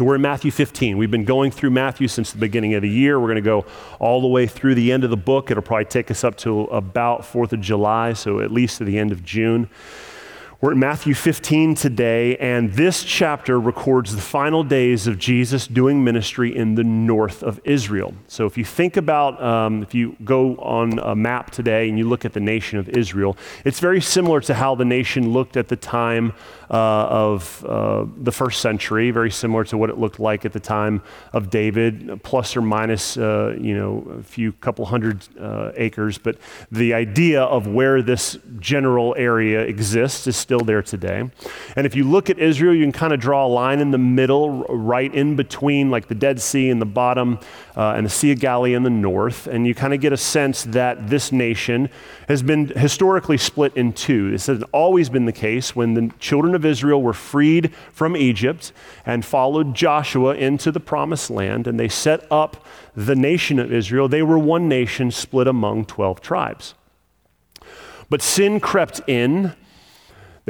So we're in Matthew 15. We've been going through Matthew since the beginning of the year. We're going to go all the way through the end of the book. It'll probably take us up to about 4th of July, so at least to the end of June. We're in Matthew 15 today, and this chapter records the final days of Jesus doing ministry in the north of Israel. So, if you think about, um, if you go on a map today and you look at the nation of Israel, it's very similar to how the nation looked at the time uh, of uh, the first century, very similar to what it looked like at the time of David, plus or minus, uh, you know, a few couple hundred uh, acres. But the idea of where this general area exists is still there today. And if you look at Israel, you can kind of draw a line in the middle, right in between, like the Dead Sea in the bottom uh, and the Sea of Galilee in the north. And you kind of get a sense that this nation has been historically split in two. This has always been the case when the children of Israel were freed from Egypt and followed Joshua into the promised land, and they set up the nation of Israel. They were one nation split among 12 tribes. But sin crept in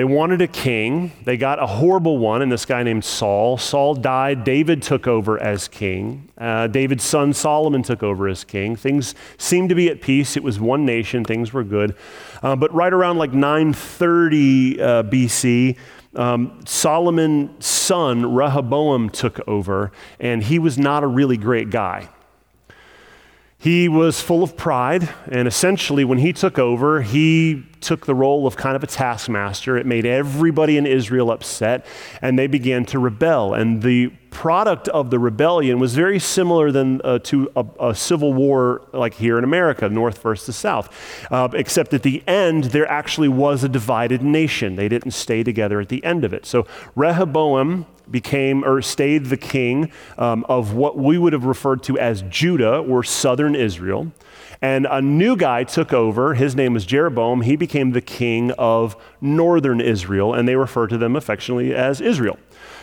they wanted a king. They got a horrible one, and this guy named Saul. Saul died. David took over as king. Uh, David's son Solomon took over as king. Things seemed to be at peace. It was one nation. Things were good. Uh, but right around like 930 uh, BC, um, Solomon's son Rehoboam took over, and he was not a really great guy. He was full of pride, and essentially, when he took over, he took the role of kind of a taskmaster. It made everybody in Israel upset, and they began to rebel. And the product of the rebellion was very similar than, uh, to a, a, civil war like here in America, North versus South, uh, except at the end, there actually was a divided nation. They didn't stay together at the end of it. So Rehoboam became or stayed the king um, of what we would have referred to as Judah or southern Israel. And a new guy took over. His name was Jeroboam. He became the king of northern Israel, and they refer to them affectionately as Israel.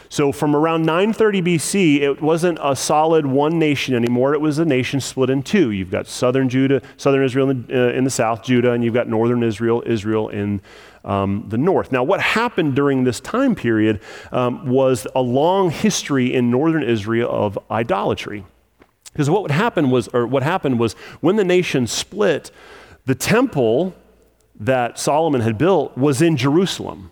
So from around 930 BC, it wasn't a solid one nation anymore. It was a nation split in two. You've got southern Judah, southern Israel in the, uh, in the south, Judah, and you've got northern Israel, Israel in um, the north. Now, what happened during this time period um, was a long history in northern Israel of idolatry. Because what would happen was, or what happened was, when the nation split, the temple that Solomon had built was in Jerusalem.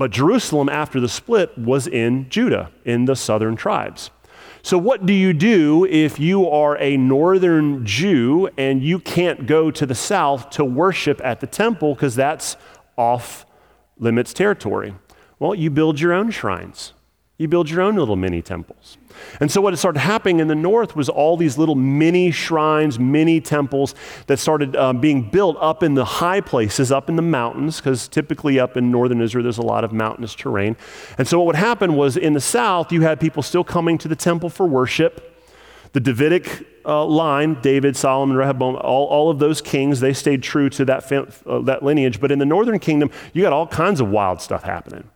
But Jerusalem, after the split, was in Judah, in the southern tribes. So, what do you do if you are a northern Jew and you can't go to the south to worship at the temple because that's off limits territory? Well, you build your own shrines. You build your own little mini temples. And so, what started happening in the north was all these little mini shrines, mini temples that started um, being built up in the high places, up in the mountains, because typically up in northern Israel there's a lot of mountainous terrain. And so, what would happen was in the south, you had people still coming to the temple for worship. The Davidic uh, line, David, Solomon, Rehoboam, all, all of those kings, they stayed true to that, fam- uh, that lineage. But in the northern kingdom, you got all kinds of wild stuff happening.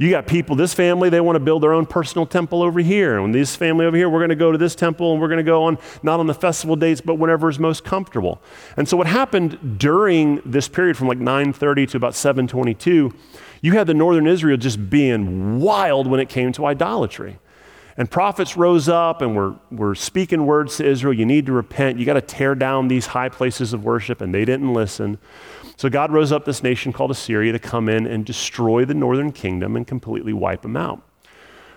You got people, this family, they want to build their own personal temple over here. And this family over here, we're going to go to this temple and we're going to go on, not on the festival dates, but whenever is most comfortable. And so what happened during this period from like 930 to about 722, you had the northern Israel just being wild when it came to idolatry. And prophets rose up and were, were speaking words to Israel. You need to repent. You got to tear down these high places of worship. And they didn't listen. So God rose up this nation called Assyria to come in and destroy the northern kingdom and completely wipe them out.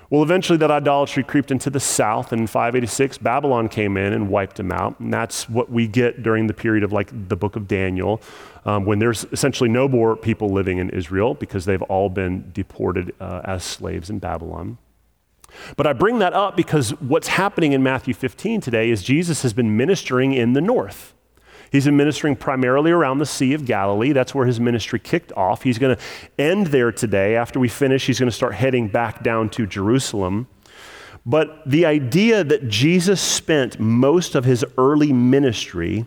Well, eventually that idolatry creeped into the south, and in 586, Babylon came in and wiped them out. And that's what we get during the period of like the book of Daniel, um, when there's essentially no more people living in Israel because they've all been deported uh, as slaves in Babylon. But I bring that up because what's happening in Matthew 15 today is Jesus has been ministering in the north. He's ministering primarily around the Sea of Galilee. That's where his ministry kicked off. He's going to end there today. After we finish, he's going to start heading back down to Jerusalem. But the idea that Jesus spent most of his early ministry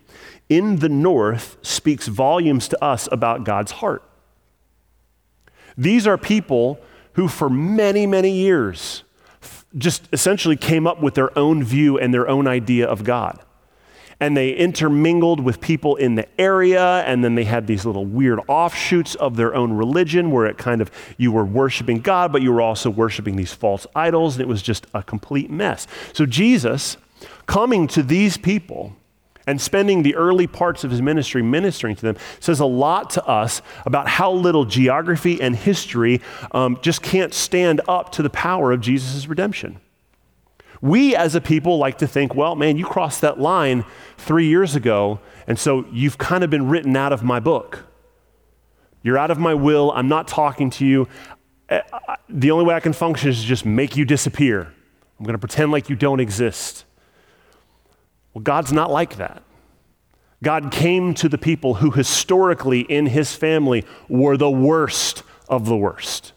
in the north speaks volumes to us about God's heart. These are people who, for many, many years, just essentially came up with their own view and their own idea of God and they intermingled with people in the area and then they had these little weird offshoots of their own religion where it kind of you were worshiping god but you were also worshiping these false idols and it was just a complete mess. So jesus coming to these people and spending the early parts of his ministry ministering to them says a lot to us about how little geography and history um, just can't stand up to the power of jesus' redemption we as a people like to think, well, man, you crossed that line three years ago, and so you've kind of been written out of my book. You're out of my will. I'm not talking to you. Eh, the only way I can function is just make you disappear. I'm going to pretend like you don't exist. Well, God's not like that. God came to the people who historically in his family were the worst of the worst.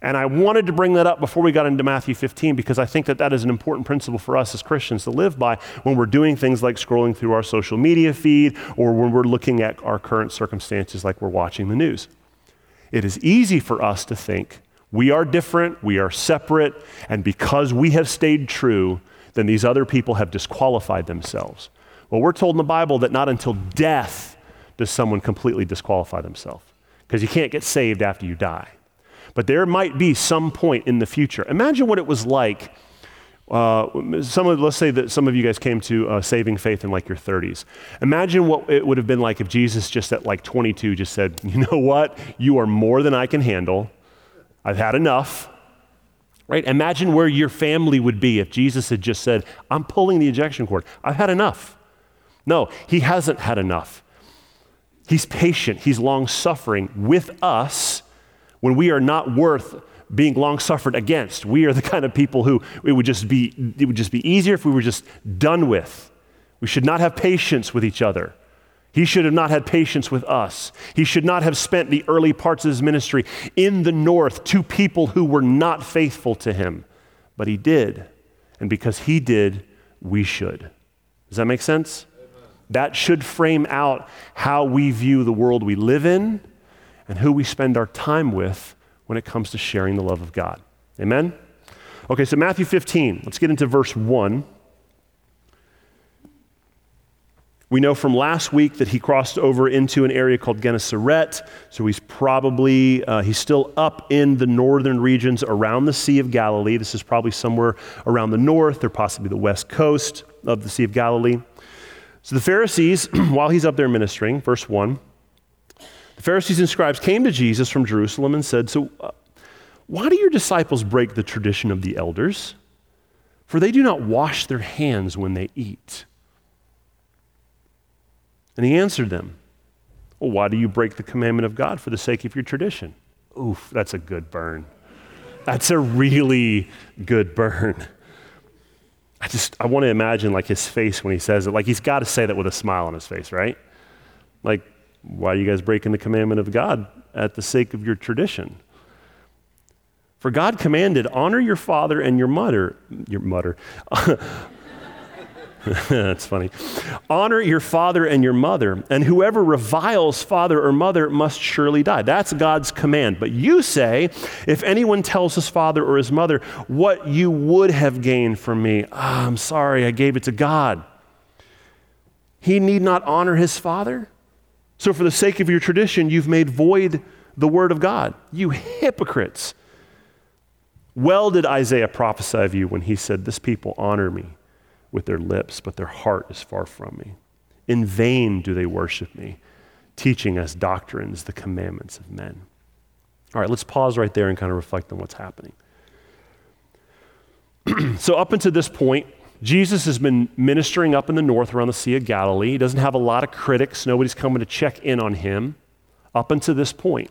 And I wanted to bring that up before we got into Matthew 15 because I think that that is an important principle for us as Christians to live by when we're doing things like scrolling through our social media feed or when we're looking at our current circumstances like we're watching the news. It is easy for us to think we are different, we are separate, and because we have stayed true, then these other people have disqualified themselves. Well, we're told in the Bible that not until death does someone completely disqualify themselves because you can't get saved after you die. But there might be some point in the future. Imagine what it was like. Uh, some of, let's say that some of you guys came to uh, saving faith in like your 30s. Imagine what it would have been like if Jesus just at like 22 just said, you know what? You are more than I can handle. I've had enough. Right? Imagine where your family would be if Jesus had just said, I'm pulling the ejection cord. I've had enough. No, he hasn't had enough. He's patient, he's long suffering with us when we are not worth being long suffered against. We are the kind of people who it would just be it would just be easier if we were just done with. We should not have patience with each other. He should have not had patience with us. He should not have spent the early parts of his ministry in the north to people who were not faithful to him. But he did. And because he did, we should. Does that make sense? Amen. That should frame out how we view the world we live in and who we spend our time with when it comes to sharing the love of God. Amen? Okay, so Matthew 15, let's get into verse 1. We know from last week that he crossed over into an area called Gennesaret, so he's probably, uh, he's still up in the northern regions around the Sea of Galilee. This is probably somewhere around the north or possibly the west coast of the Sea of Galilee. So the Pharisees, while he's up there ministering, verse 1, the Pharisees and scribes came to Jesus from Jerusalem and said, So, uh, why do your disciples break the tradition of the elders? For they do not wash their hands when they eat. And he answered them, Well, why do you break the commandment of God for the sake of your tradition? Oof, that's a good burn. That's a really good burn. I just, I want to imagine like his face when he says it. Like he's got to say that with a smile on his face, right? Like, why are you guys breaking the commandment of God at the sake of your tradition? For God commanded, honor your father and your mother. Your mother. That's funny. Honor your father and your mother, and whoever reviles father or mother must surely die. That's God's command. But you say, if anyone tells his father or his mother, what you would have gained from me, oh, I'm sorry, I gave it to God. He need not honor his father so, for the sake of your tradition, you've made void the word of God. You hypocrites. Well, did Isaiah prophesy of you when he said, This people honor me with their lips, but their heart is far from me. In vain do they worship me, teaching us doctrines, the commandments of men. All right, let's pause right there and kind of reflect on what's happening. so, up until this point, Jesus has been ministering up in the north around the Sea of Galilee. He doesn't have a lot of critics, nobody's coming to check in on him up until this point.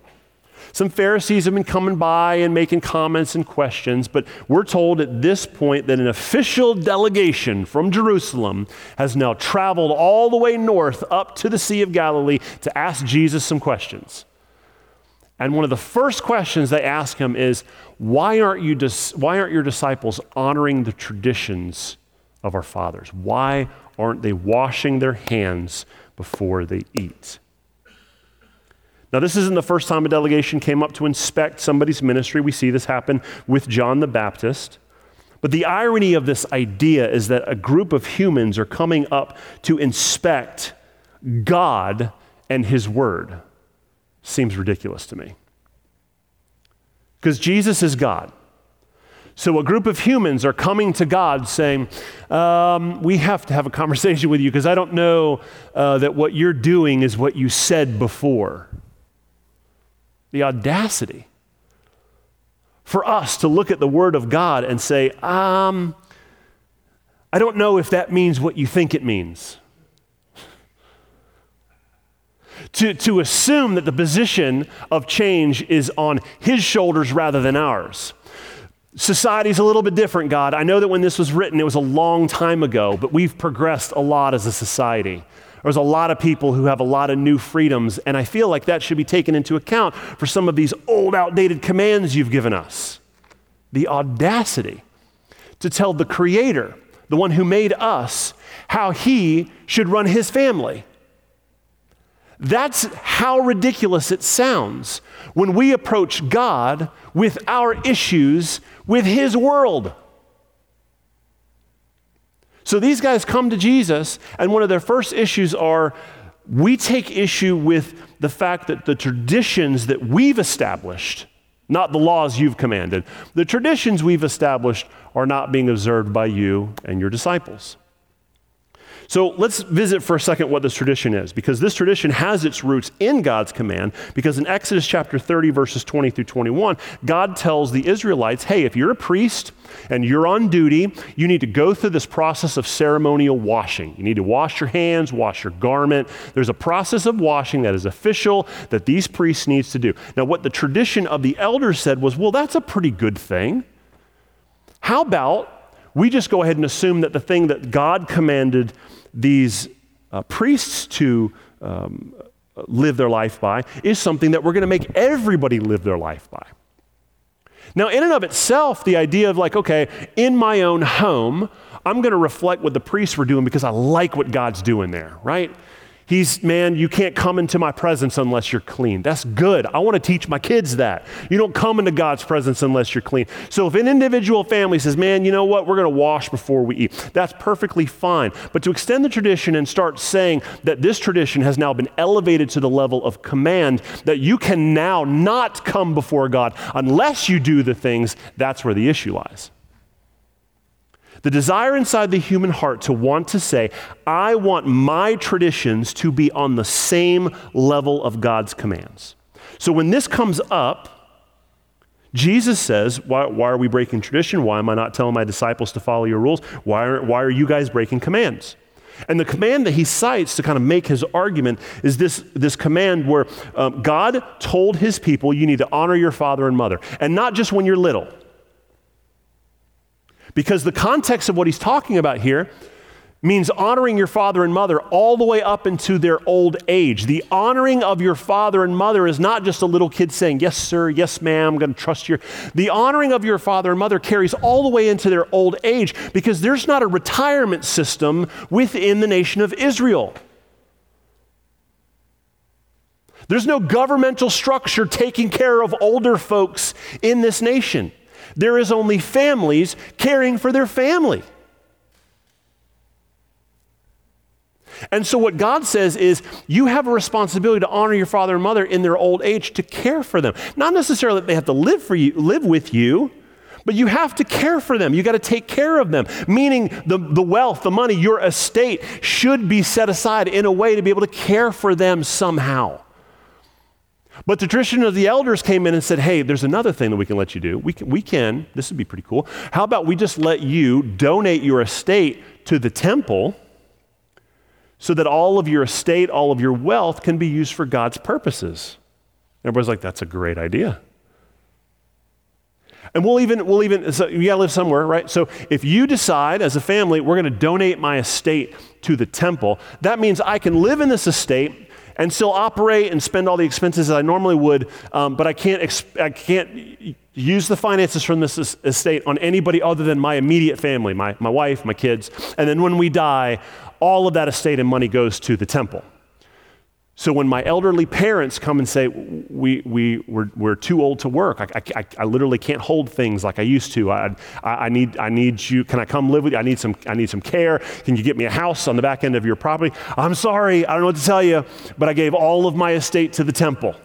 Some Pharisees have been coming by and making comments and questions, but we're told at this point that an official delegation from Jerusalem has now traveled all the way north up to the Sea of Galilee to ask Jesus some questions. And one of the first questions they ask him is, why aren't, you dis- why aren't your disciples honoring the traditions of our fathers? Why aren't they washing their hands before they eat? Now, this isn't the first time a delegation came up to inspect somebody's ministry. We see this happen with John the Baptist. But the irony of this idea is that a group of humans are coming up to inspect God and His Word. Seems ridiculous to me. Because Jesus is God. So a group of humans are coming to God saying, um, We have to have a conversation with you because I don't know uh, that what you're doing is what you said before. The audacity for us to look at the Word of God and say, um, I don't know if that means what you think it means. to, to assume that the position of change is on His shoulders rather than ours. Society's a little bit different, God. I know that when this was written, it was a long time ago, but we've progressed a lot as a society. There's a lot of people who have a lot of new freedoms, and I feel like that should be taken into account for some of these old, outdated commands you've given us. The audacity to tell the Creator, the one who made us, how He should run His family. That's how ridiculous it sounds when we approach God with our issues with His world. So these guys come to Jesus, and one of their first issues are we take issue with the fact that the traditions that we've established, not the laws you've commanded, the traditions we've established are not being observed by you and your disciples. So let's visit for a second what this tradition is, because this tradition has its roots in God's command. Because in Exodus chapter 30, verses 20 through 21, God tells the Israelites, hey, if you're a priest and you're on duty, you need to go through this process of ceremonial washing. You need to wash your hands, wash your garment. There's a process of washing that is official that these priests needs to do. Now, what the tradition of the elders said was, well, that's a pretty good thing. How about we just go ahead and assume that the thing that God commanded these uh, priests to um, live their life by is something that we're going to make everybody live their life by. Now, in and of itself, the idea of like, okay, in my own home, I'm going to reflect what the priests were doing because I like what God's doing there, right? He's, man, you can't come into my presence unless you're clean. That's good. I want to teach my kids that. You don't come into God's presence unless you're clean. So if an individual family says, man, you know what, we're going to wash before we eat, that's perfectly fine. But to extend the tradition and start saying that this tradition has now been elevated to the level of command, that you can now not come before God unless you do the things, that's where the issue lies. The desire inside the human heart to want to say, I want my traditions to be on the same level of God's commands. So when this comes up, Jesus says, why, why, are we breaking tradition? Why am I not telling my disciples to follow your rules? Why are, why are you guys breaking commands? And the command that he cites to kind of make his argument is this, this command where um, God told his people, you need to honor your father and mother. And not just when you're little. Because the context of what he's talking about here means honoring your father and mother all the way up into their old age. The honoring of your father and mother is not just a little kid saying, Yes, sir, yes, ma'am, I'm going to trust you. The honoring of your father and mother carries all the way into their old age because there's not a retirement system within the nation of Israel. There's no governmental structure taking care of older folks in this nation. There is only families caring for their family. And so, what God says is, you have a responsibility to honor your father and mother in their old age to care for them. Not necessarily that they have to live, for you, live with you, but you have to care for them. You got to take care of them. Meaning, the, the wealth, the money, your estate should be set aside in a way to be able to care for them somehow. But the tradition of the elders came in and said, hey, there's another thing that we can let you do. We can, we can, this would be pretty cool. How about we just let you donate your estate to the temple so that all of your estate, all of your wealth can be used for God's purposes? Everybody's like, that's a great idea. And we'll even, we'll even, so you gotta live somewhere, right? So if you decide as a family, we're gonna donate my estate to the temple, that means I can live in this estate and still operate and spend all the expenses that I normally would, um, but I can't, exp- I can't use the finances from this estate on anybody other than my immediate family, my, my wife, my kids. And then when we die, all of that estate and money goes to the temple. So when my elderly parents come and say, we, we, we're, we're too old to work, I, I, I literally can't hold things like I used to. I, I, need, I need you, can I come live with you? I need, some, I need some care. Can you get me a house on the back end of your property? I'm sorry, I don't know what to tell you, but I gave all of my estate to the temple.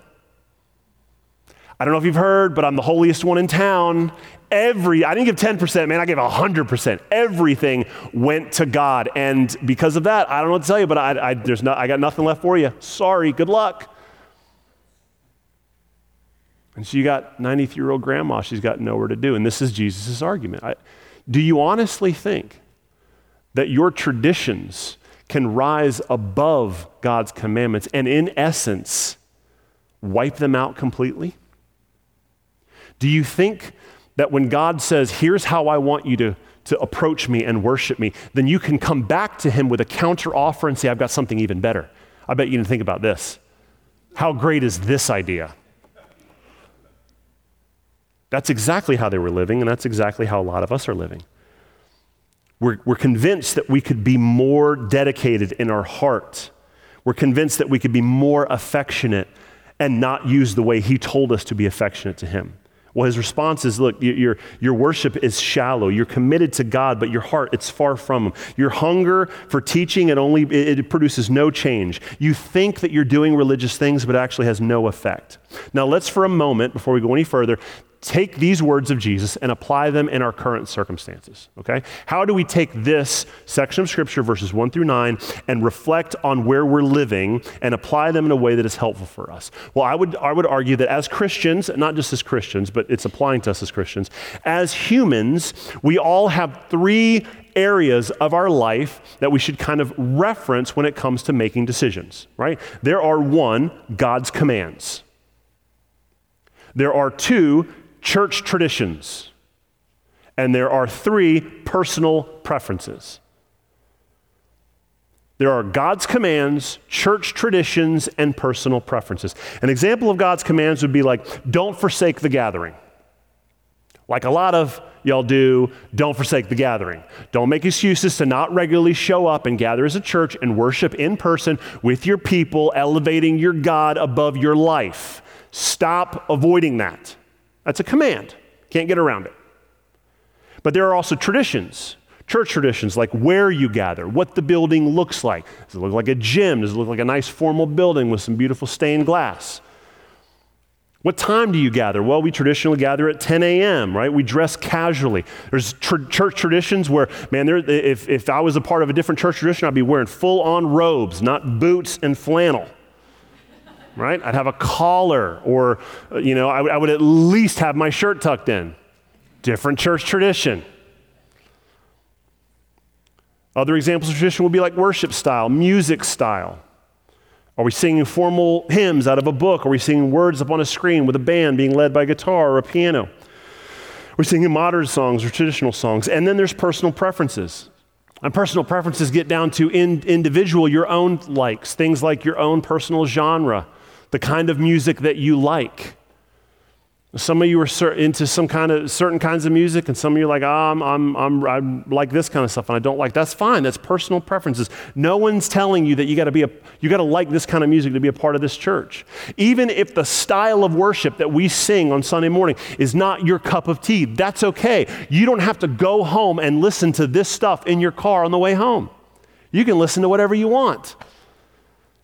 I don't know if you've heard, but I'm the holiest one in town, every, I didn't give 10%, man, I gave 100%. Everything went to God. And because of that, I don't know what to tell you, but I, I, there's no, I got nothing left for you. Sorry, good luck. And so you got 93 year old grandma, she's got nowhere to do. And this is Jesus' argument. I, do you honestly think that your traditions can rise above God's commandments and, in essence, wipe them out completely? Do you think that when God says, Here's how I want you to, to approach me and worship me, then you can come back to Him with a counter offer and say, I've got something even better. I bet you didn't think about this. How great is this idea? That's exactly how they were living, and that's exactly how a lot of us are living. We're, we're convinced that we could be more dedicated in our heart. We're convinced that we could be more affectionate and not use the way He told us to be affectionate to Him. Well, his response is look, your, your worship is shallow. You're committed to God, but your heart, it's far from Him. Your hunger for teaching, it only it produces no change. You think that you're doing religious things, but actually has no effect. Now, let's for a moment, before we go any further, take these words of Jesus and apply them in our current circumstances, okay? How do we take this section of Scripture, verses 1 through 9, and reflect on where we're living and apply them in a way that is helpful for us? Well, I would, I would argue that as Christians, not just as Christians, but it's applying to us as Christians, as humans, we all have three areas of our life that we should kind of reference when it comes to making decisions, right? There are one, God's commands. There are two, church traditions, and there are three personal preferences. There are God's commands, church traditions, and personal preferences. An example of God's commands would be like, don't forsake the gathering. Like a lot of y'all do, don't forsake the gathering. Don't make excuses to not regularly show up and gather as a church and worship in person with your people, elevating your God above your life. Stop avoiding that. That's a command. Can't get around it. But there are also traditions, church traditions, like where you gather, what the building looks like. Does it look like a gym? Does it look like a nice formal building with some beautiful stained glass? What time do you gather? Well, we traditionally gather at 10 a.m., right? We dress casually. There's tr- church traditions where, man, there, if, if I was a part of a different church tradition, I'd be wearing full on robes, not boots and flannel right? I'd have a collar, or, uh, you know, I, w- I would at least have my shirt tucked in. Different church tradition. Other examples of tradition would be like worship style, music style. Are we singing formal hymns out of a book? Are we singing words up on a screen with a band being led by a guitar or a piano? We're singing modern songs or traditional songs. And then there's personal preferences. And personal preferences get down to in, individual, your own likes, things like your own personal genre, the kind of music that you like. Some of you are into some kind of certain kinds of music, and some of you are like, oh, I'm, I'm, I'm, I like this kind of stuff, and I don't like. That's fine. That's personal preferences. No one's telling you that you got to be a, you got to like this kind of music to be a part of this church. Even if the style of worship that we sing on Sunday morning is not your cup of tea, that's okay. You don't have to go home and listen to this stuff in your car on the way home. You can listen to whatever you want.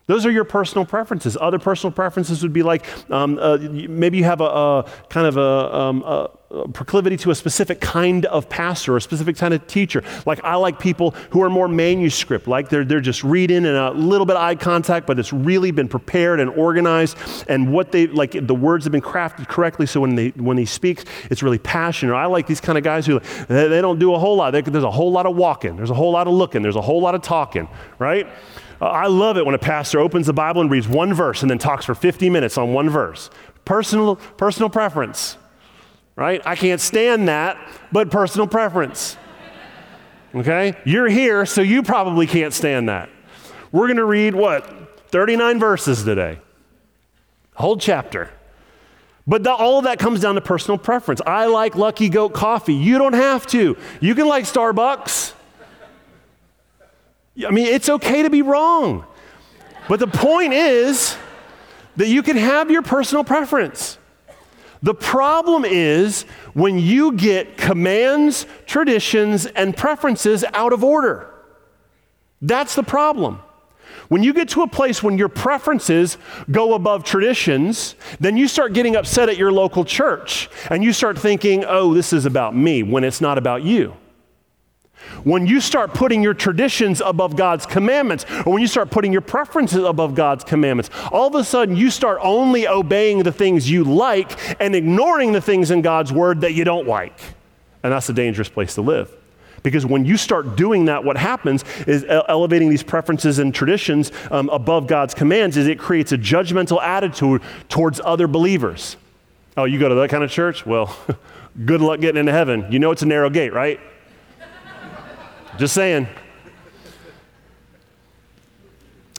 Those are your personal preferences. Other personal preferences would be like um, uh, maybe you have a, a kind of a, um, a, proclivity to a specific kind of pastor or a specific kind of teacher. Like I like people who are more manuscript, like they're, they're just reading and a little bit of eye contact, but it's really been prepared and organized. And what they like, the words have been crafted correctly. So when they when he speaks, it's really passionate. I like these kind of guys who they, they don't do a whole lot. They, there's a whole lot of walking. There's a whole lot of looking. There's a whole lot of talking. Right. I love it when a pastor opens the Bible and reads one verse and then talks for 50 minutes on one verse. Personal, personal preference, right? I can't stand that, but personal preference. Okay? You're here, so you probably can't stand that. We're going to read what? 39 verses today, whole chapter. But the, all of that comes down to personal preference. I like Lucky Goat coffee. You don't have to. You can like Starbucks. I mean, it's okay to be wrong. But the point is that you can have your personal preference. The problem is when you get commands, traditions, and preferences out of order. That's the problem. When you get to a place when your preferences go above traditions, then you start getting upset at your local church and you start thinking, oh, this is about me when it's not about you. When you start putting your traditions above God's commandments, or when you start putting your preferences above God's commandments, all of a sudden you start only obeying the things you like and ignoring the things in God's word that you don't like. And that's a dangerous place to live. Because when you start doing that, what happens is elevating these preferences and traditions um, above God's commands is it creates a judgmental attitude towards other believers. Oh, you go to that kind of church? Well, good luck getting into heaven. You know it's a narrow gate, right? Just saying.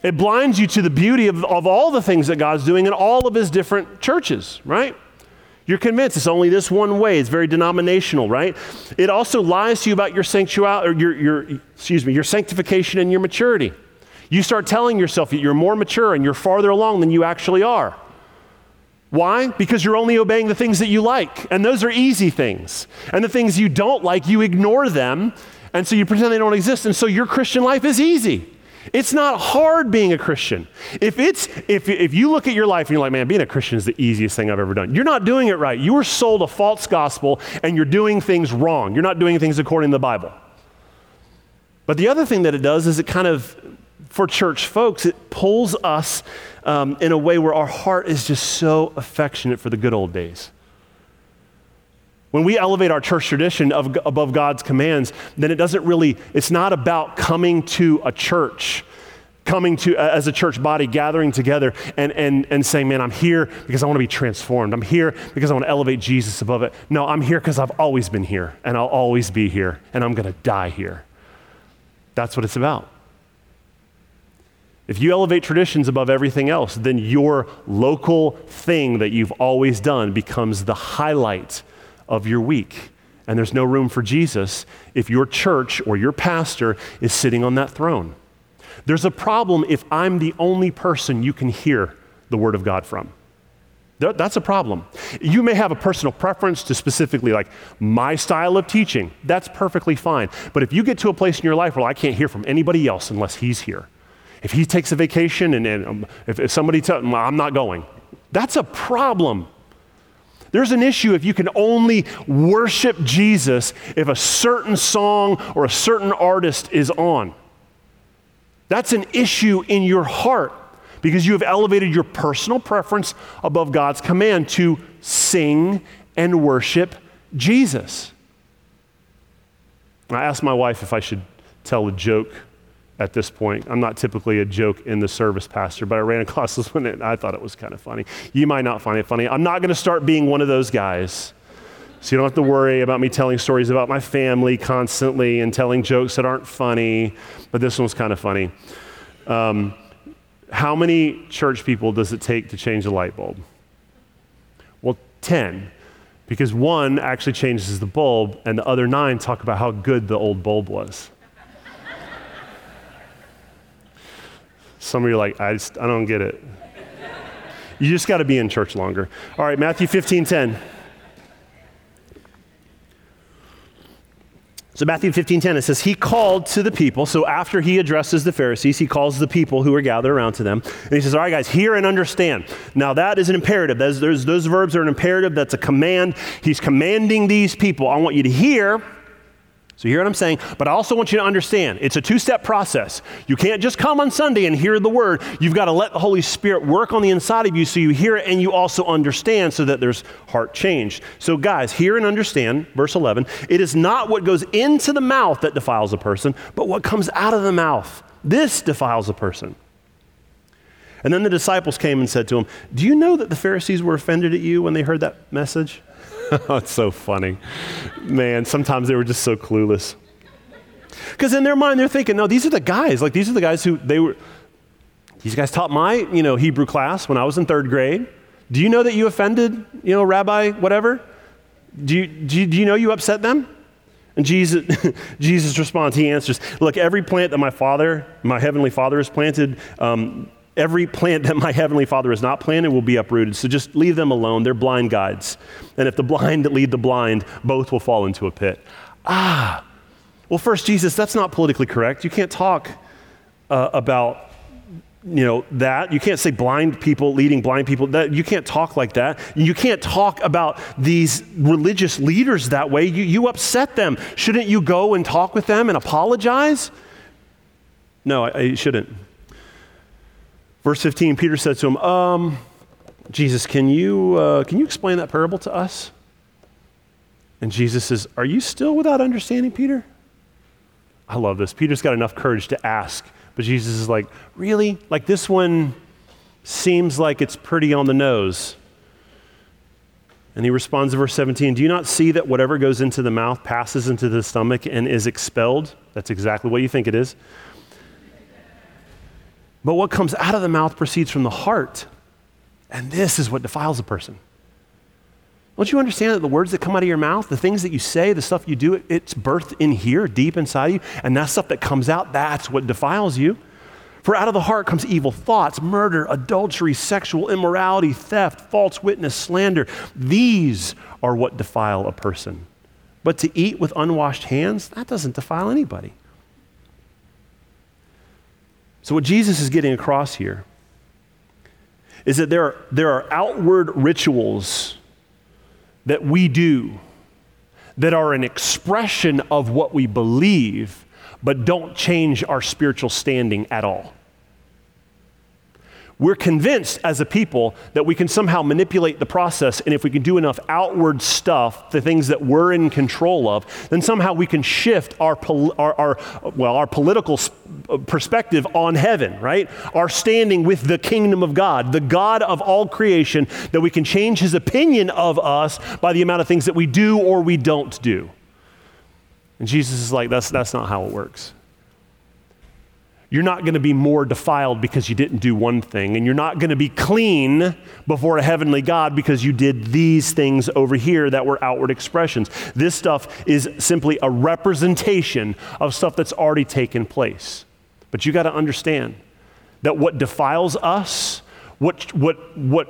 It blinds you to the beauty of, of all the things that God's doing in all of his different churches, right? You're convinced it's only this one way. It's very denominational, right? It also lies to you about your sanctuality, or your, your, excuse me, your sanctification and your maturity. You start telling yourself that you're more mature and you're farther along than you actually are. Why? Because you're only obeying the things that you like, and those are easy things. And the things you don't like, you ignore them, and so you pretend they don't exist, and so your Christian life is easy. It's not hard being a Christian. If, it's, if, if you look at your life and you're like, man, being a Christian is the easiest thing I've ever done, you're not doing it right. You were sold a false gospel and you're doing things wrong. You're not doing things according to the Bible. But the other thing that it does is it kind of, for church folks, it pulls us um, in a way where our heart is just so affectionate for the good old days. When we elevate our church tradition of, above God's commands, then it doesn't really, it's not about coming to a church, coming to as a church body, gathering together and, and, and saying, man, I'm here because I want to be transformed. I'm here because I want to elevate Jesus above it. No, I'm here because I've always been here and I'll always be here and I'm going to die here. That's what it's about. If you elevate traditions above everything else, then your local thing that you've always done becomes the highlight of your week. And there's no room for Jesus if your church or your pastor is sitting on that throne. There's a problem if I'm the only person you can hear the Word of God from. That's a problem. You may have a personal preference to specifically like my style of teaching. That's perfectly fine. But if you get to a place in your life where I can't hear from anybody else unless he's here, if he takes a vacation and, and um, if, somebody tells him, I'm not going, that's a problem. There's an issue if you can only worship Jesus if a certain song or a certain artist is on. That's an issue in your heart because you have elevated your personal preference above God's command to sing and worship Jesus. I asked my wife if I should tell a joke at this point. I'm not typically a joke in the service, Pastor, but I ran across this one and I thought it was kind of funny. You might not find it funny. I'm not going to start being one of those guys. So you don't have to worry about me telling stories about my family constantly and telling jokes that aren't funny, but this one's kind of funny. Um, how many church people does it take to change a light bulb? Well, 10, because one actually changes the bulb, and the other nine talk about how good the old bulb was. Some of you are like, I, just, I don't get it. You just got to be in church longer. All right, Matthew 15 10. So Matthew 15, 10, it says, He called to the people. So after he addresses the Pharisees, he calls the people who are gathered around to them. And he says, All right, guys, hear and understand. Now that is an imperative. Those verbs are an imperative. That's a command. He's commanding these people. I want you to hear so, you hear what I'm saying? But I also want you to understand it's a two step process. You can't just come on Sunday and hear the word. You've got to let the Holy Spirit work on the inside of you so you hear it and you also understand so that there's heart change. So, guys, hear and understand, verse 11. It is not what goes into the mouth that defiles a person, but what comes out of the mouth. This defiles a person. And then the disciples came and said to him, Do you know that the Pharisees were offended at you when they heard that message? it's so funny. Man, sometimes they were just so clueless. Because in their mind, they're thinking, no, these are the guys. Like, these are the guys who they were. These guys taught my, you know, Hebrew class when I was in third grade. Do you know that you offended, you know, Rabbi, whatever? Do you, do you, do you know you upset them? And Jesus, Jesus responds, he answers, Look, every plant that my Father, my Heavenly Father, has planted, um, every plant that my Heavenly Father has not planted will be uprooted. So just leave them alone. They're blind guides. And if the blind lead the blind, both will fall into a pit. Ah, well, first, Jesus, that's not politically correct. You can't talk uh, about you know that you can't say blind people leading blind people that you can't talk like that you can't talk about these religious leaders that way you, you upset them shouldn't you go and talk with them and apologize no i, I shouldn't verse 15 peter said to him um, jesus can you uh, can you explain that parable to us and jesus says are you still without understanding peter i love this peter's got enough courage to ask but Jesus is like, really? Like this one seems like it's pretty on the nose. And he responds to verse 17 Do you not see that whatever goes into the mouth passes into the stomach and is expelled? That's exactly what you think it is. But what comes out of the mouth proceeds from the heart. And this is what defiles a person. Don't you understand that the words that come out of your mouth, the things that you say, the stuff you do, it's birthed in here, deep inside you, and that stuff that comes out, that's what defiles you. For out of the heart comes evil thoughts, murder, adultery, sexual immorality, theft, false witness, slander. These are what defile a person. But to eat with unwashed hands, that doesn't defile anybody. So, what Jesus is getting across here is that there are, there are outward rituals that we do that are an expression of what we believe, but don't change our spiritual standing at all. We're convinced as a people that we can somehow manipulate the process, and if we can do enough outward stuff, the things that we're in control of, then somehow we can shift our, our, our, well, our political uh, perspective on heaven, right? Our standing with the kingdom of God, the God of all creation, that we can change his opinion of us by the amount of things that we do or we don't do. And Jesus is like, that's, that's not how it works. You're not going to be more defiled because you didn't do one thing, and you're not going to be clean before a heavenly God because you did these things over here that were outward expressions. This stuff is simply a representation of stuff that's already taken place. But you got to understand that what defiles us, what, what, what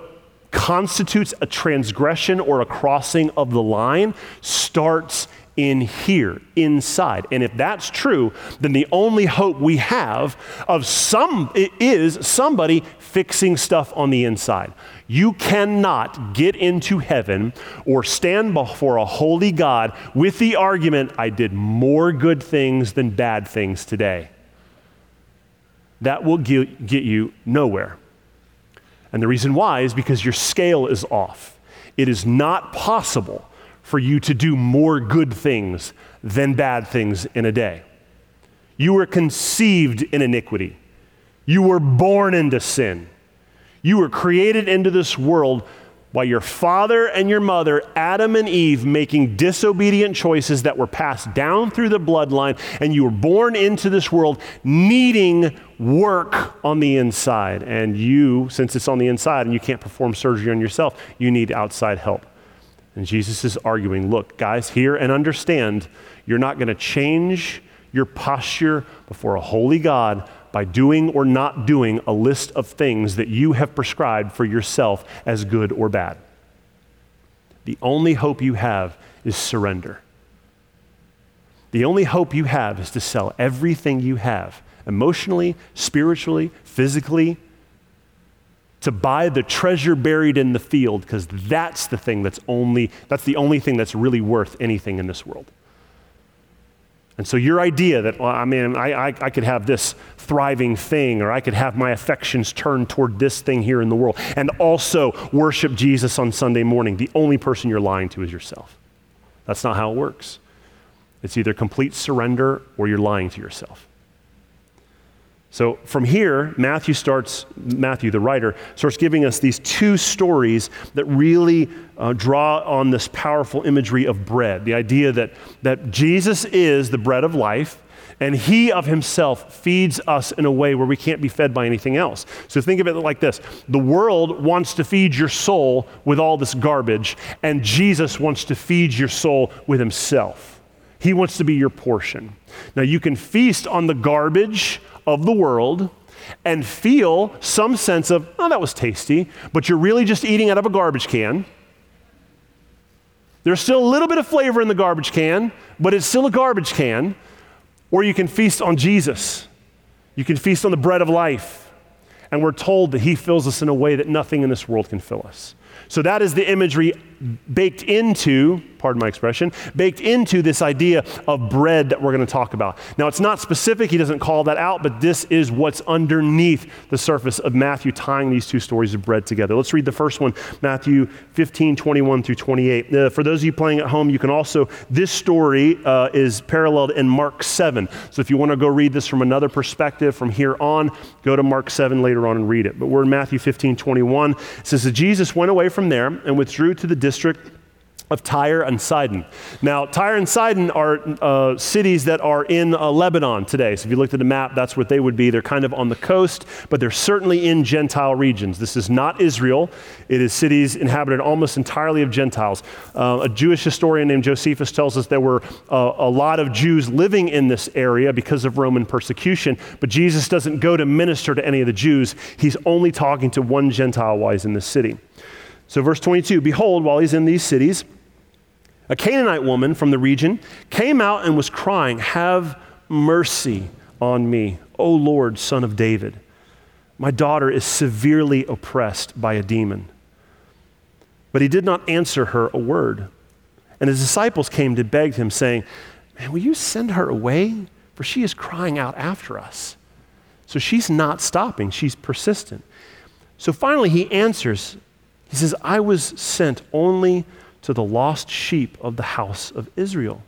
constitutes a transgression or a crossing of the line, starts in here, inside. And if that's true, then the only hope we have of some is somebody fixing stuff on the inside. You cannot get into heaven or stand before a holy God with the argument, I did more good things than bad things today. That will get you nowhere. And the reason why is because your scale is off. It is not possible for you to do more good things than bad things in a day. You were conceived in iniquity. You were born into sin. You were created into this world by your father and your mother, Adam and Eve, making disobedient choices that were passed down through the bloodline, and you were born into this world needing work on the inside. And you, since it's on the inside and you can't perform surgery on yourself, you need outside help. And Jesus is arguing look, guys, hear and understand you're not going to change your posture before a holy God by doing or not doing a list of things that you have prescribed for yourself as good or bad. The only hope you have is surrender. The only hope you have is to sell everything you have emotionally, spiritually, physically, to buy the treasure buried in the field because that's the thing that's only that's the only thing that's really worth anything in this world. And so your idea that well, i mean I, I, I could have this thriving thing or i could have my affections turned toward this thing here in the world and also worship jesus on sunday morning. The only person you're lying to is yourself. That's not how it works. It's either complete surrender or you're lying to yourself so from here, Matthew starts, Matthew, the writer, starts giving us these two stories that really uh, draw on this powerful imagery of bread. The idea that, that Jesus is the bread of life, And He of Himself feeds us in a way where we can't be fed by anything else. So think of it like this the world wants to feed your soul with all this garbage, and Jesus wants to feed your soul with Himself. He wants to be your portion. Now, you can feast on the garbage of the world and feel some sense of, oh, that was tasty, but you're really just eating out of a garbage can. There's still a little bit of flavor in the garbage can, but it's still a garbage can. Or you can feast on Jesus. You can feast on the bread of life. And we're told that He fills us in a way that nothing in this world can fill us. So that is the imagery baked into, pardon my expression, baked into this idea of bread that we're going to talk about. Now, it's not specific, he doesn't call that out, but this is what's underneath the surface of Matthew tying these two stories of bread together. Let's read the first one, Matthew 15, 21 through 28. Uh, for those of you playing at home, you can also, this story uh, is paralleled in Mark 7. So if you want to go read this from another perspective from here on, go to Mark 7 later on and read it. But we're in Matthew 15, 21. It says that Jesus went away from there and withdrew to the district of Tyre and Sidon. Now, Tyre and Sidon are uh, cities that are in uh, Lebanon today. So if you looked at the map, that's what they would be. They're kind of on the coast, but they're certainly in Gentile regions. This is not Israel. It is cities inhabited almost entirely of Gentiles. Uh, a Jewish historian named Josephus tells us there were uh, a lot of Jews living in this area because of Roman persecution, but Jesus doesn't go to minister to any of the Jews. He's only talking to one Gentile wise in this city. So, verse 22 Behold, while he's in these cities, a Canaanite woman from the region came out and was crying, Have mercy on me, O Lord, son of David. My daughter is severely oppressed by a demon. But he did not answer her a word. And his disciples came to beg him, saying, Man, will you send her away? For she is crying out after us. So she's not stopping, she's persistent. So finally, he answers he says, I was sent only to the lost sheep of the house of Israel.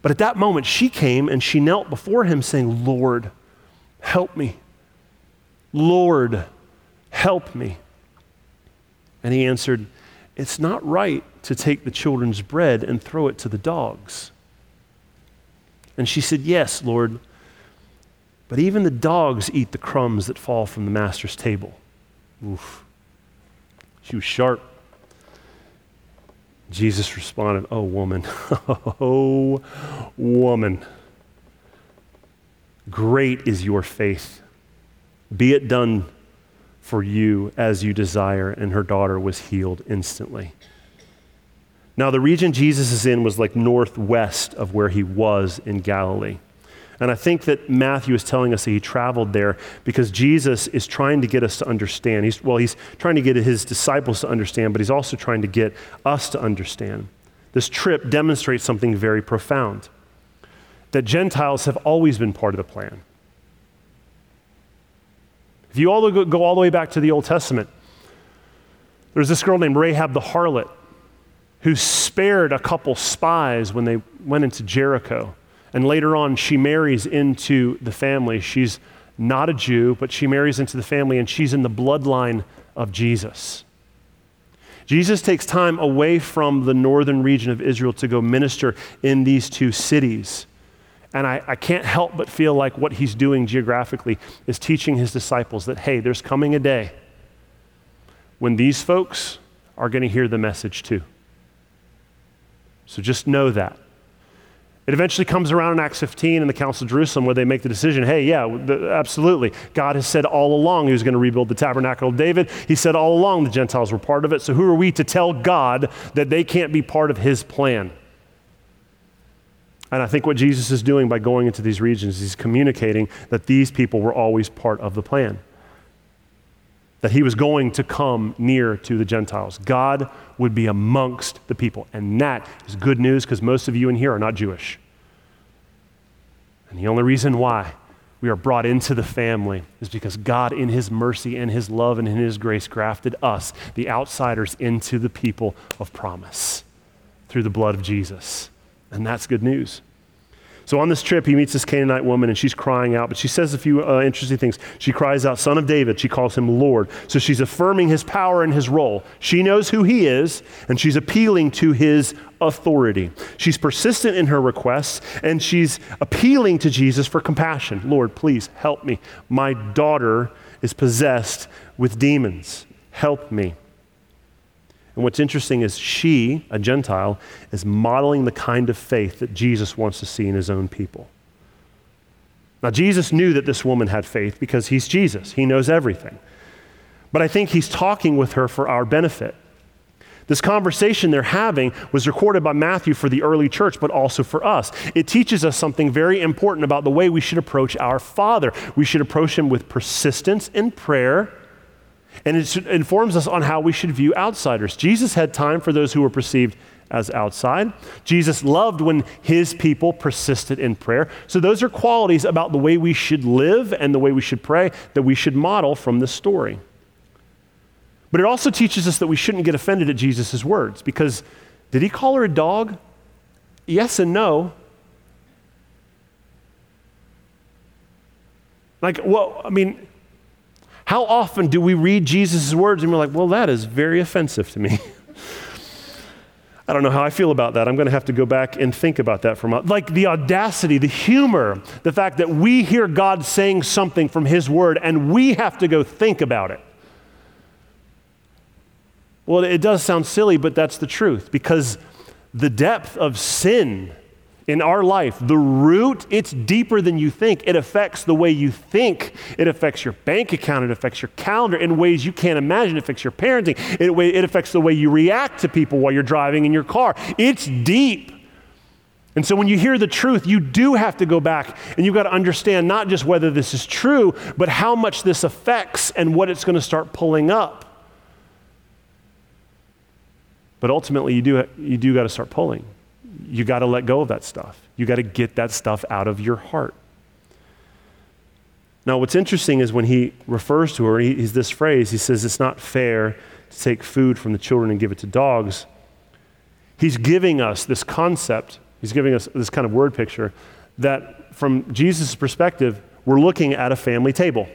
But at that moment, she came and she knelt before him, saying, Lord, help me. Lord, help me. And he answered, It's not right to take the children's bread and throw it to the dogs. And she said, Yes, Lord, but even the dogs eat the crumbs that fall from the master's table. Oof. She was sharp. Jesus responded, Oh, woman, oh, woman, great is your faith. Be it done for you as you desire. And her daughter was healed instantly. Now, the region Jesus is in was like northwest of where he was in Galilee. And I think that Matthew is telling us that he traveled there because Jesus is trying to get us to understand. He's, well, he's trying to get his disciples to understand, but he's also trying to get us to understand. This trip demonstrates something very profound that Gentiles have always been part of the plan. If you all go all the way back to the Old Testament, there's this girl named Rahab the harlot who spared a couple spies when they went into Jericho. And later on, she marries into the family. She's not a Jew, but she marries into the family, and she's in the bloodline of Jesus. Jesus takes time away from the northern region of Israel to go minister in these two cities. And I, I, can't help but feel like what he's doing geographically is teaching his disciples that, hey, there's coming a day when these folks are going to hear the message too. So just know that. It eventually comes around in Acts 15 in the Council of Jerusalem where they make the decision hey, yeah, the, absolutely. God has said all along he was going to rebuild the tabernacle of David. He said all along the Gentiles were part of it. So who are we to tell God that they can't be part of his plan? And I think what Jesus is doing by going into these regions, he's communicating that these people were always part of the plan that he was going to come near to the Gentiles. God would be amongst the people. And that is good news because most of you in here are not Jewish. And the only reason why we are brought into the family is because God, in his mercy and his love and in his grace, grafted us, the outsiders, into the people of promise through the blood of Jesus. And that's good news. So on this trip, he meets this Canaanite woman and she's crying out, but she says a few uh, interesting things. She cries out, Son of David. She calls him Lord. So she's affirming his power and his role. She knows who he is and she's appealing to his authority. She's persistent in her requests and she's appealing to Jesus for compassion. Lord, please help me. My daughter is possessed with demons. Help me. And what's interesting is she, a Gentile, is modeling the kind of faith that Jesus wants to see in his own people. Now, Jesus knew that this woman had faith because he's Jesus, he knows everything. But I think he's talking with her for our benefit. This conversation they're having was recorded by Matthew for the early church, but also for us. It teaches us something very important about the way we should approach our Father. We should approach Him with persistence in prayer and it informs us on how we should view outsiders. Jesus had time for those who were perceived as outside. Jesus loved when his people persisted in prayer. So, those are qualities about the way we should live and the way we should pray that we should model from this story. But it also teaches us that we shouldn't get offended at Jesus' words because did he call her a dog? Yes and no. Like, well, I mean, how often do we read Jesus' words and we're like, well, that is very offensive to me? I don't know how I feel about that. I'm going to have to go back and think about that for a moment. Like the audacity, the humor, the fact that we hear God saying something from His Word and we have to go think about it. Well, it does sound silly, but that's the truth because the depth of sin in our life, the root, it's deeper than you think. It affects the way you think. It affects your bank account. It affects your calendar in ways you can't imagine. It affects your parenting. It, it affects the way you react to people while you're driving in your car. It's deep. And so when you hear the truth, you do have to go back and you've got to understand not just whether this is true, but how much this affects and what it's going to start pulling up. But ultimately, you do, you do got to start pulling you got to let go of that stuff. You got to get that stuff out of your heart. Now, what's interesting is when he refers to her, he, he's this phrase, he says, It's not fair to take food from the children and give it to dogs. He's giving us this concept, he's giving us this kind of word picture that from Jesus' perspective, we're looking at a family table.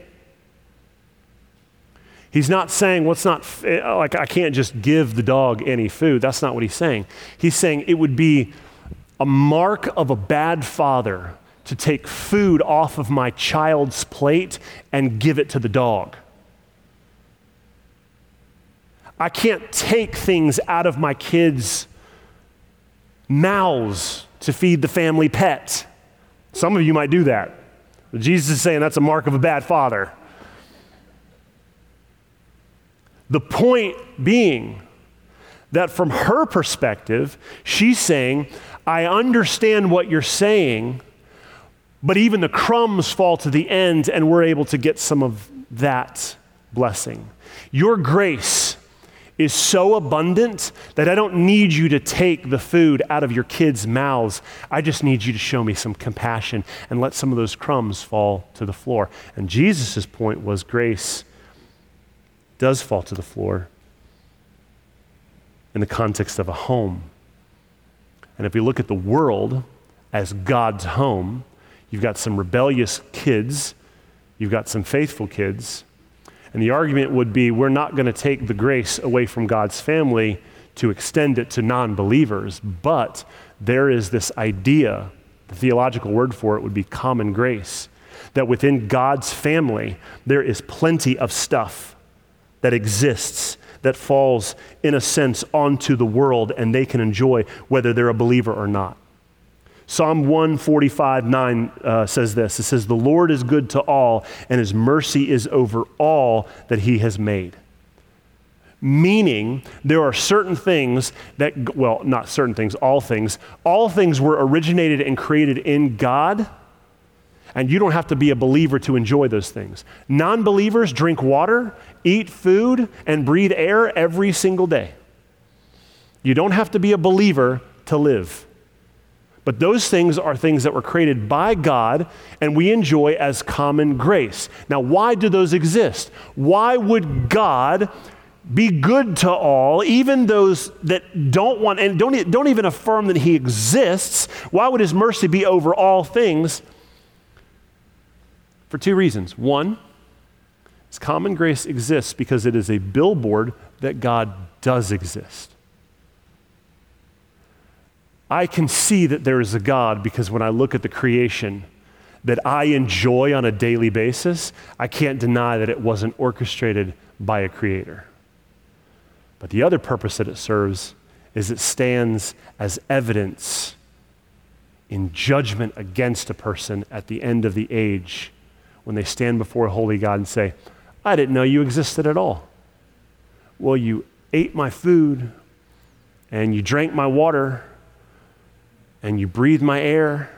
He's not saying, well, it's not uh, like I can't just give the dog any food. That's not what he's saying. He's saying it would be a mark of a bad father to take food off of my child's plate and give it to the dog. I can't take things out of my kids' mouths to feed the family pet. Some of you might do that. But Jesus is saying that's a mark of a bad father. The point being that from her perspective, she's saying, I understand what you're saying, but even the crumbs fall to the end, and we're able to get some of that blessing. Your grace is so abundant that I don't need you to take the food out of your kids' mouths. I just need you to show me some compassion and let some of those crumbs fall to the floor. And Jesus' point was grace does fall to the floor in the context of a home. And if we look at the world as God's home, you've got some rebellious kids, you've got some faithful kids. And the argument would be we're not going to take the grace away from God's family to extend it to non believers, but there is this idea, the theological word for it would be common grace, that within God's family, there is plenty of stuff that exists that falls, in a sense, onto the world and they can enjoy whether they're a believer or not. Psalm 145 9 uh, says this It says, The Lord is good to all, and his mercy is over all that he has made. Meaning, there are certain things that, well, not certain things, all things. All things were originated and created in God and you don't have to be a believer to enjoy those things. Non believers drink water, eat food, and breathe air every single day. You don't have to be a believer to live. But those things are things that were created by God and we enjoy as common grace. Now, why do those exist? Why would God be good to all, even those that don't want and don't, don't even affirm that he exists. Why would his mercy be over all things? For two reasons. One, his common grace exists because it is a billboard that God does exist. I can see that there is a God because when I look at the creation that I enjoy on a daily basis, I can't deny that it wasn't orchestrated by a creator. But the other purpose that it serves is it stands as evidence in judgment against a person at the end of the age when they stand before a holy God and say, I didn't know you existed at all. Well, you ate my food and you drank my water and you breathed my air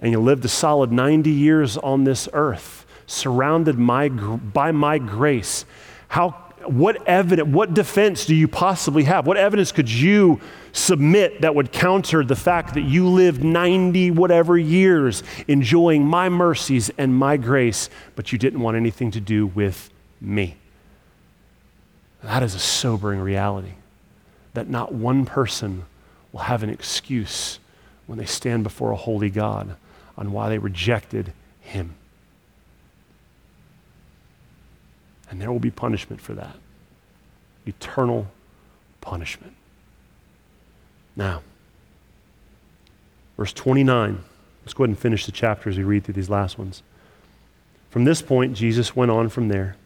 and you lived a solid 90 years on this earth surrounded my, by my grace. How what evidence, what defense do you possibly have? What evidence could you submit that would counter the fact that you lived 90 whatever years enjoying my mercies and my grace, but you didn't want anything to do with me? That is a sobering reality that not one person will have an excuse when they stand before a holy God on why they rejected him. And there will be punishment for that eternal punishment. Now, verse 29. Let's go ahead and finish the chapter as we read through these last ones. From this point, Jesus went on from there.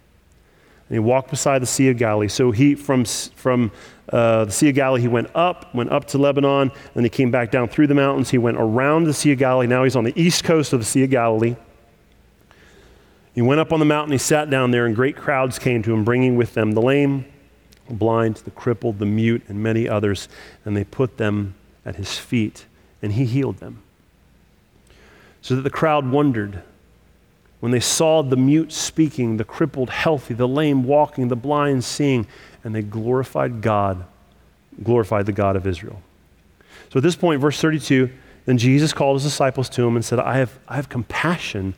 And he walked beside the Sea of Galilee. So he, from, from uh, the Sea of Galilee, he went up, went up to Lebanon, and he came back down through the mountains. He went around the Sea of Galilee. Now he's on the east coast of the Sea of Galilee. He went up on the mountain, he sat down there, and great crowds came to him, bringing with them the lame, blind, the crippled, the mute, and many others, and they put them at his feet, and he healed them. So that the crowd wondered when they saw the mute speaking, the crippled healthy, the lame walking, the blind seeing, and they glorified God, glorified the God of Israel. So at this point, verse 32, then Jesus called his disciples to him and said, I have, I have compassion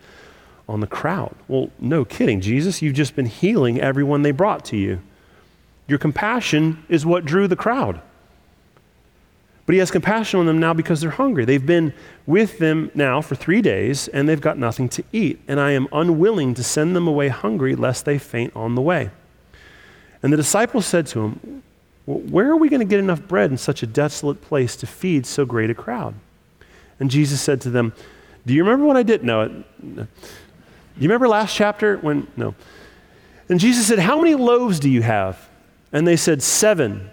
on the crowd. Well, no kidding, Jesus, you've just been healing everyone they brought to you. Your compassion is what drew the crowd. But he has compassion on them now because they're hungry. They've been with them now for three days and they've got nothing to eat. And I am unwilling to send them away hungry lest they faint on the way. And the disciples said to him, well, Where are we going to get enough bread in such a desolate place to feed so great a crowd? And Jesus said to them, Do you remember when I did? No, you remember last chapter when? No. And Jesus said, How many loaves do you have? And they said, Seven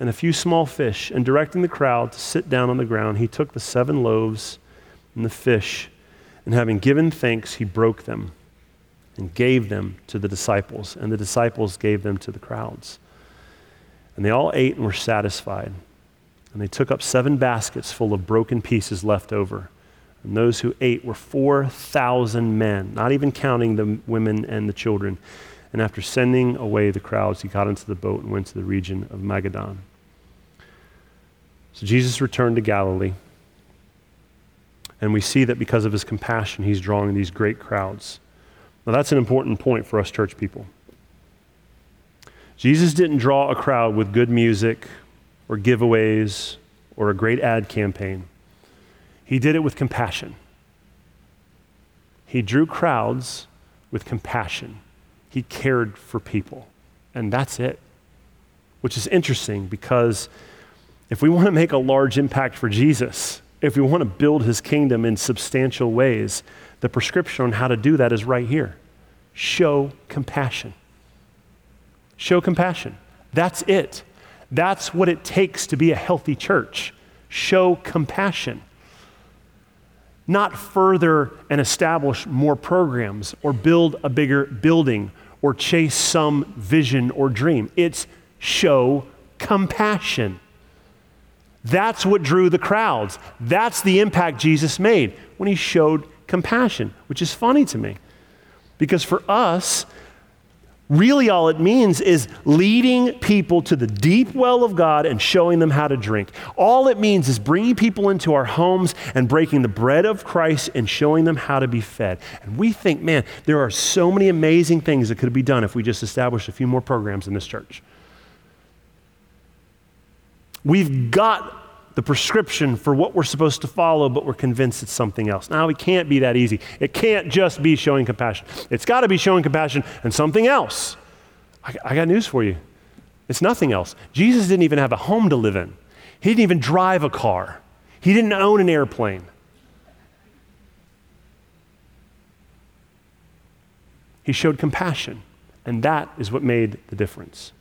and a few small fish. And directing the crowd to sit down on the ground, he took the seven loaves and the fish, and having given thanks, he broke them and gave them to the disciples. And the disciples gave them to the crowds. And they all ate and were satisfied. And they took up seven baskets full of broken pieces left over. And those who ate were 4,000 men, not even counting the women and the children. And after sending away the crowds, he got into the boat and went to the region of Magadan. So Jesus returned to Galilee. And we see that because of his compassion, he's drawing these great crowds. Now, that's an important point for us church people. Jesus didn't draw a crowd with good music or giveaways or a great ad campaign. He did it with compassion. He drew crowds with compassion. He cared for people. And that's it. Which is interesting because if we want to make a large impact for Jesus, if we want to build his kingdom in substantial ways, the prescription on how to do that is right here show compassion. Show compassion. That's it. That's what it takes to be a healthy church. Show compassion not further and establish more programs or build a bigger building or chase some vision or dream. It's show compassion. That's what drew the crowds. That's the impact Jesus made when he showed compassion, which is funny to me. Because for us, Really, all it means is leading people to the deep well of God and showing them how to drink. All it means is bringing people into our homes and breaking the bread of Christ and showing them how to be fed. And we think, man, there are so many amazing things that could be done if we just established a few more programs in this church. We've got the prescription for what we're supposed to follow, but we're convinced it's something else. Now, it can't be that easy. It can't just be showing compassion. It's got to be showing compassion and something else. I, I, got news for you it's nothing else. Jesus didn't even have a home to live in, he didn't even drive a car, he didn't own an airplane. He showed compassion, and that is what made the difference.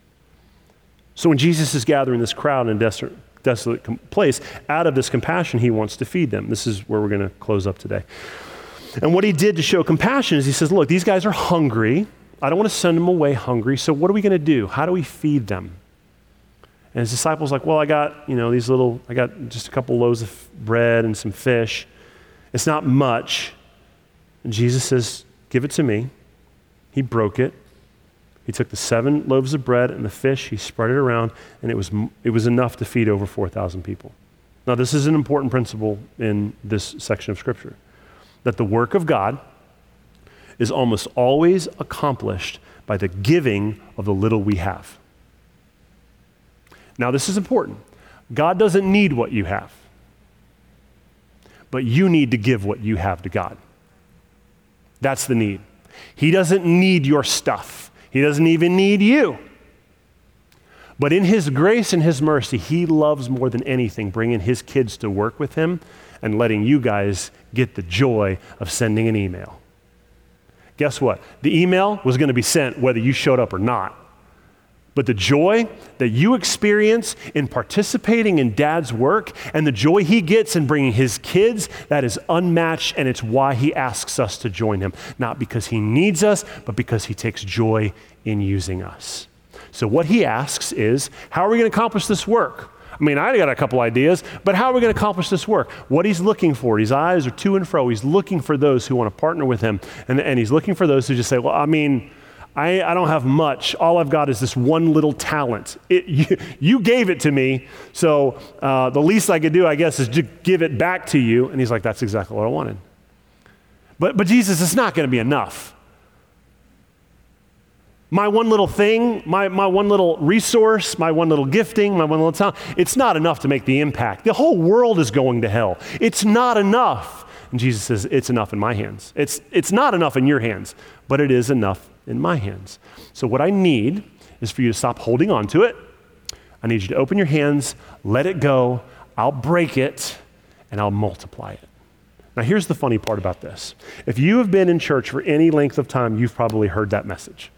So when Jesus is gathering this crowd in a desert, desolate place, out of this compassion, he wants to feed them. This is where we're going to close up today. And what he did to show compassion is he says, Look, these guys are hungry. I don't want to send them away hungry. So what are we going to do? How do we feed them? And his disciples like, well, I got, you know, these little, I got just a couple loaves of bread and some fish. It's not much. And Jesus says, give it to me. He broke it. He took the seven loaves of bread and the fish, he spread it around, and it was, it was enough to feed over 4,000 people. Now, this is an important principle in this section of Scripture that the work of God is almost always accomplished by the giving of the little we have. Now, this is important. God doesn't need what you have, but you need to give what you have to God. That's the need. He doesn't need your stuff. He doesn't even need you. But in His grace and His mercy, He loves more than anything bringing His kids to work with Him and letting you guys get the joy of sending an email. Guess what? The email was going to be sent whether you showed up or not. But the joy that you experience in participating in dad's work and the joy he gets in bringing his kids, that is unmatched, and it's why he asks us to join him. Not because he needs us, but because he takes joy in using us. So, what he asks is, how are we going to accomplish this work? I mean, I got a couple ideas, but how are we going to accomplish this work? What he's looking for, his eyes are to and fro. He's looking for those who want to partner with him, and, and he's looking for those who just say, well, I mean, I, I don't have much. All I've got is this one little talent. It, you, you, gave it to me, so uh, the least I could do, I guess, is to give it back to you. And he's like, That's exactly what I wanted. But, but Jesus, it's not going to be enough. My one little thing, my, my one little resource, my one little gifting, my one little talent, it's not enough to make the impact. The whole world is going to hell. It's not enough. And Jesus says, It's enough in my hands. It's, it's not enough in your hands, but it is enough in my hands. So, what I need is for you to stop holding on to it. I need you to open your hands, let it go. I'll break it, and I'll multiply it. Now, here's the funny part about this. If you have been in church for any length of time, you've probably heard that message.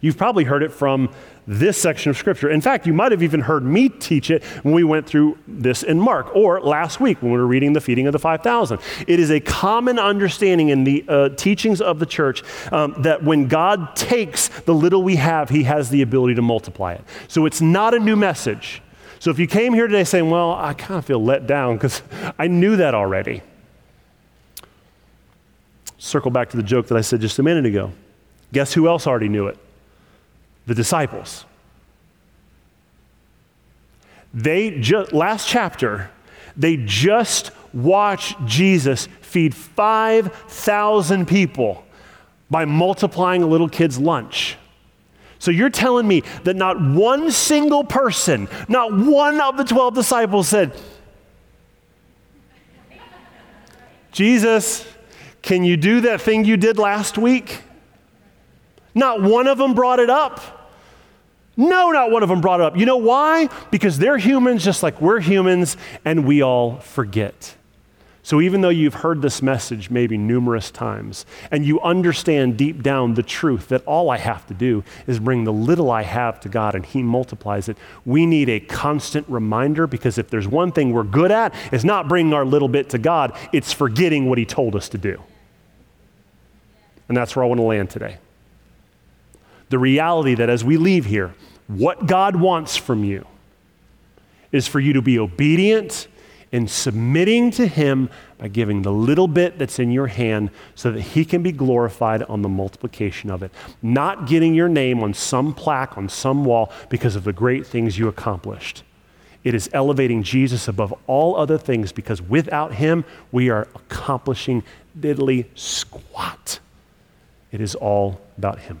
You've probably heard it from this section of Scripture. In fact, you might have even heard me teach it when we went through this in Mark, or last week when we were reading the feeding of the 5,000. It is a common understanding in the uh, teachings of the church um, that when God takes the little we have, He has the ability to multiply it. So it's not a new message. So if you came here today saying, Well, I kind of feel let down because I knew that already, circle back to the joke that I said just a minute ago. Guess who else already knew it? The disciples. They just, last chapter, they just watched Jesus feed 5,000 people by multiplying a little kid's lunch. So you're telling me that not one single person, not one of the 12 disciples said, Jesus, can you do that thing you did last week? Not one of them brought it up. No, not one of them brought it up. You know why? Because they're humans just like we're humans, and we all forget. So, even though you've heard this message maybe numerous times, and you understand deep down the truth that all I have to do is bring the little I have to God and He multiplies it, we need a constant reminder because if there's one thing we're good at, is not bringing our little bit to God, it's forgetting what He told us to do. And that's where I want to land today. The reality that as we leave here, what God wants from you is for you to be obedient and submitting to Him by giving the little bit that's in your hand so that He can be glorified on the multiplication of it. Not getting your name on some plaque, on some wall, because of the great things you accomplished. It is elevating Jesus above all other things because without Him, we are accomplishing diddly squat. It is all about Him.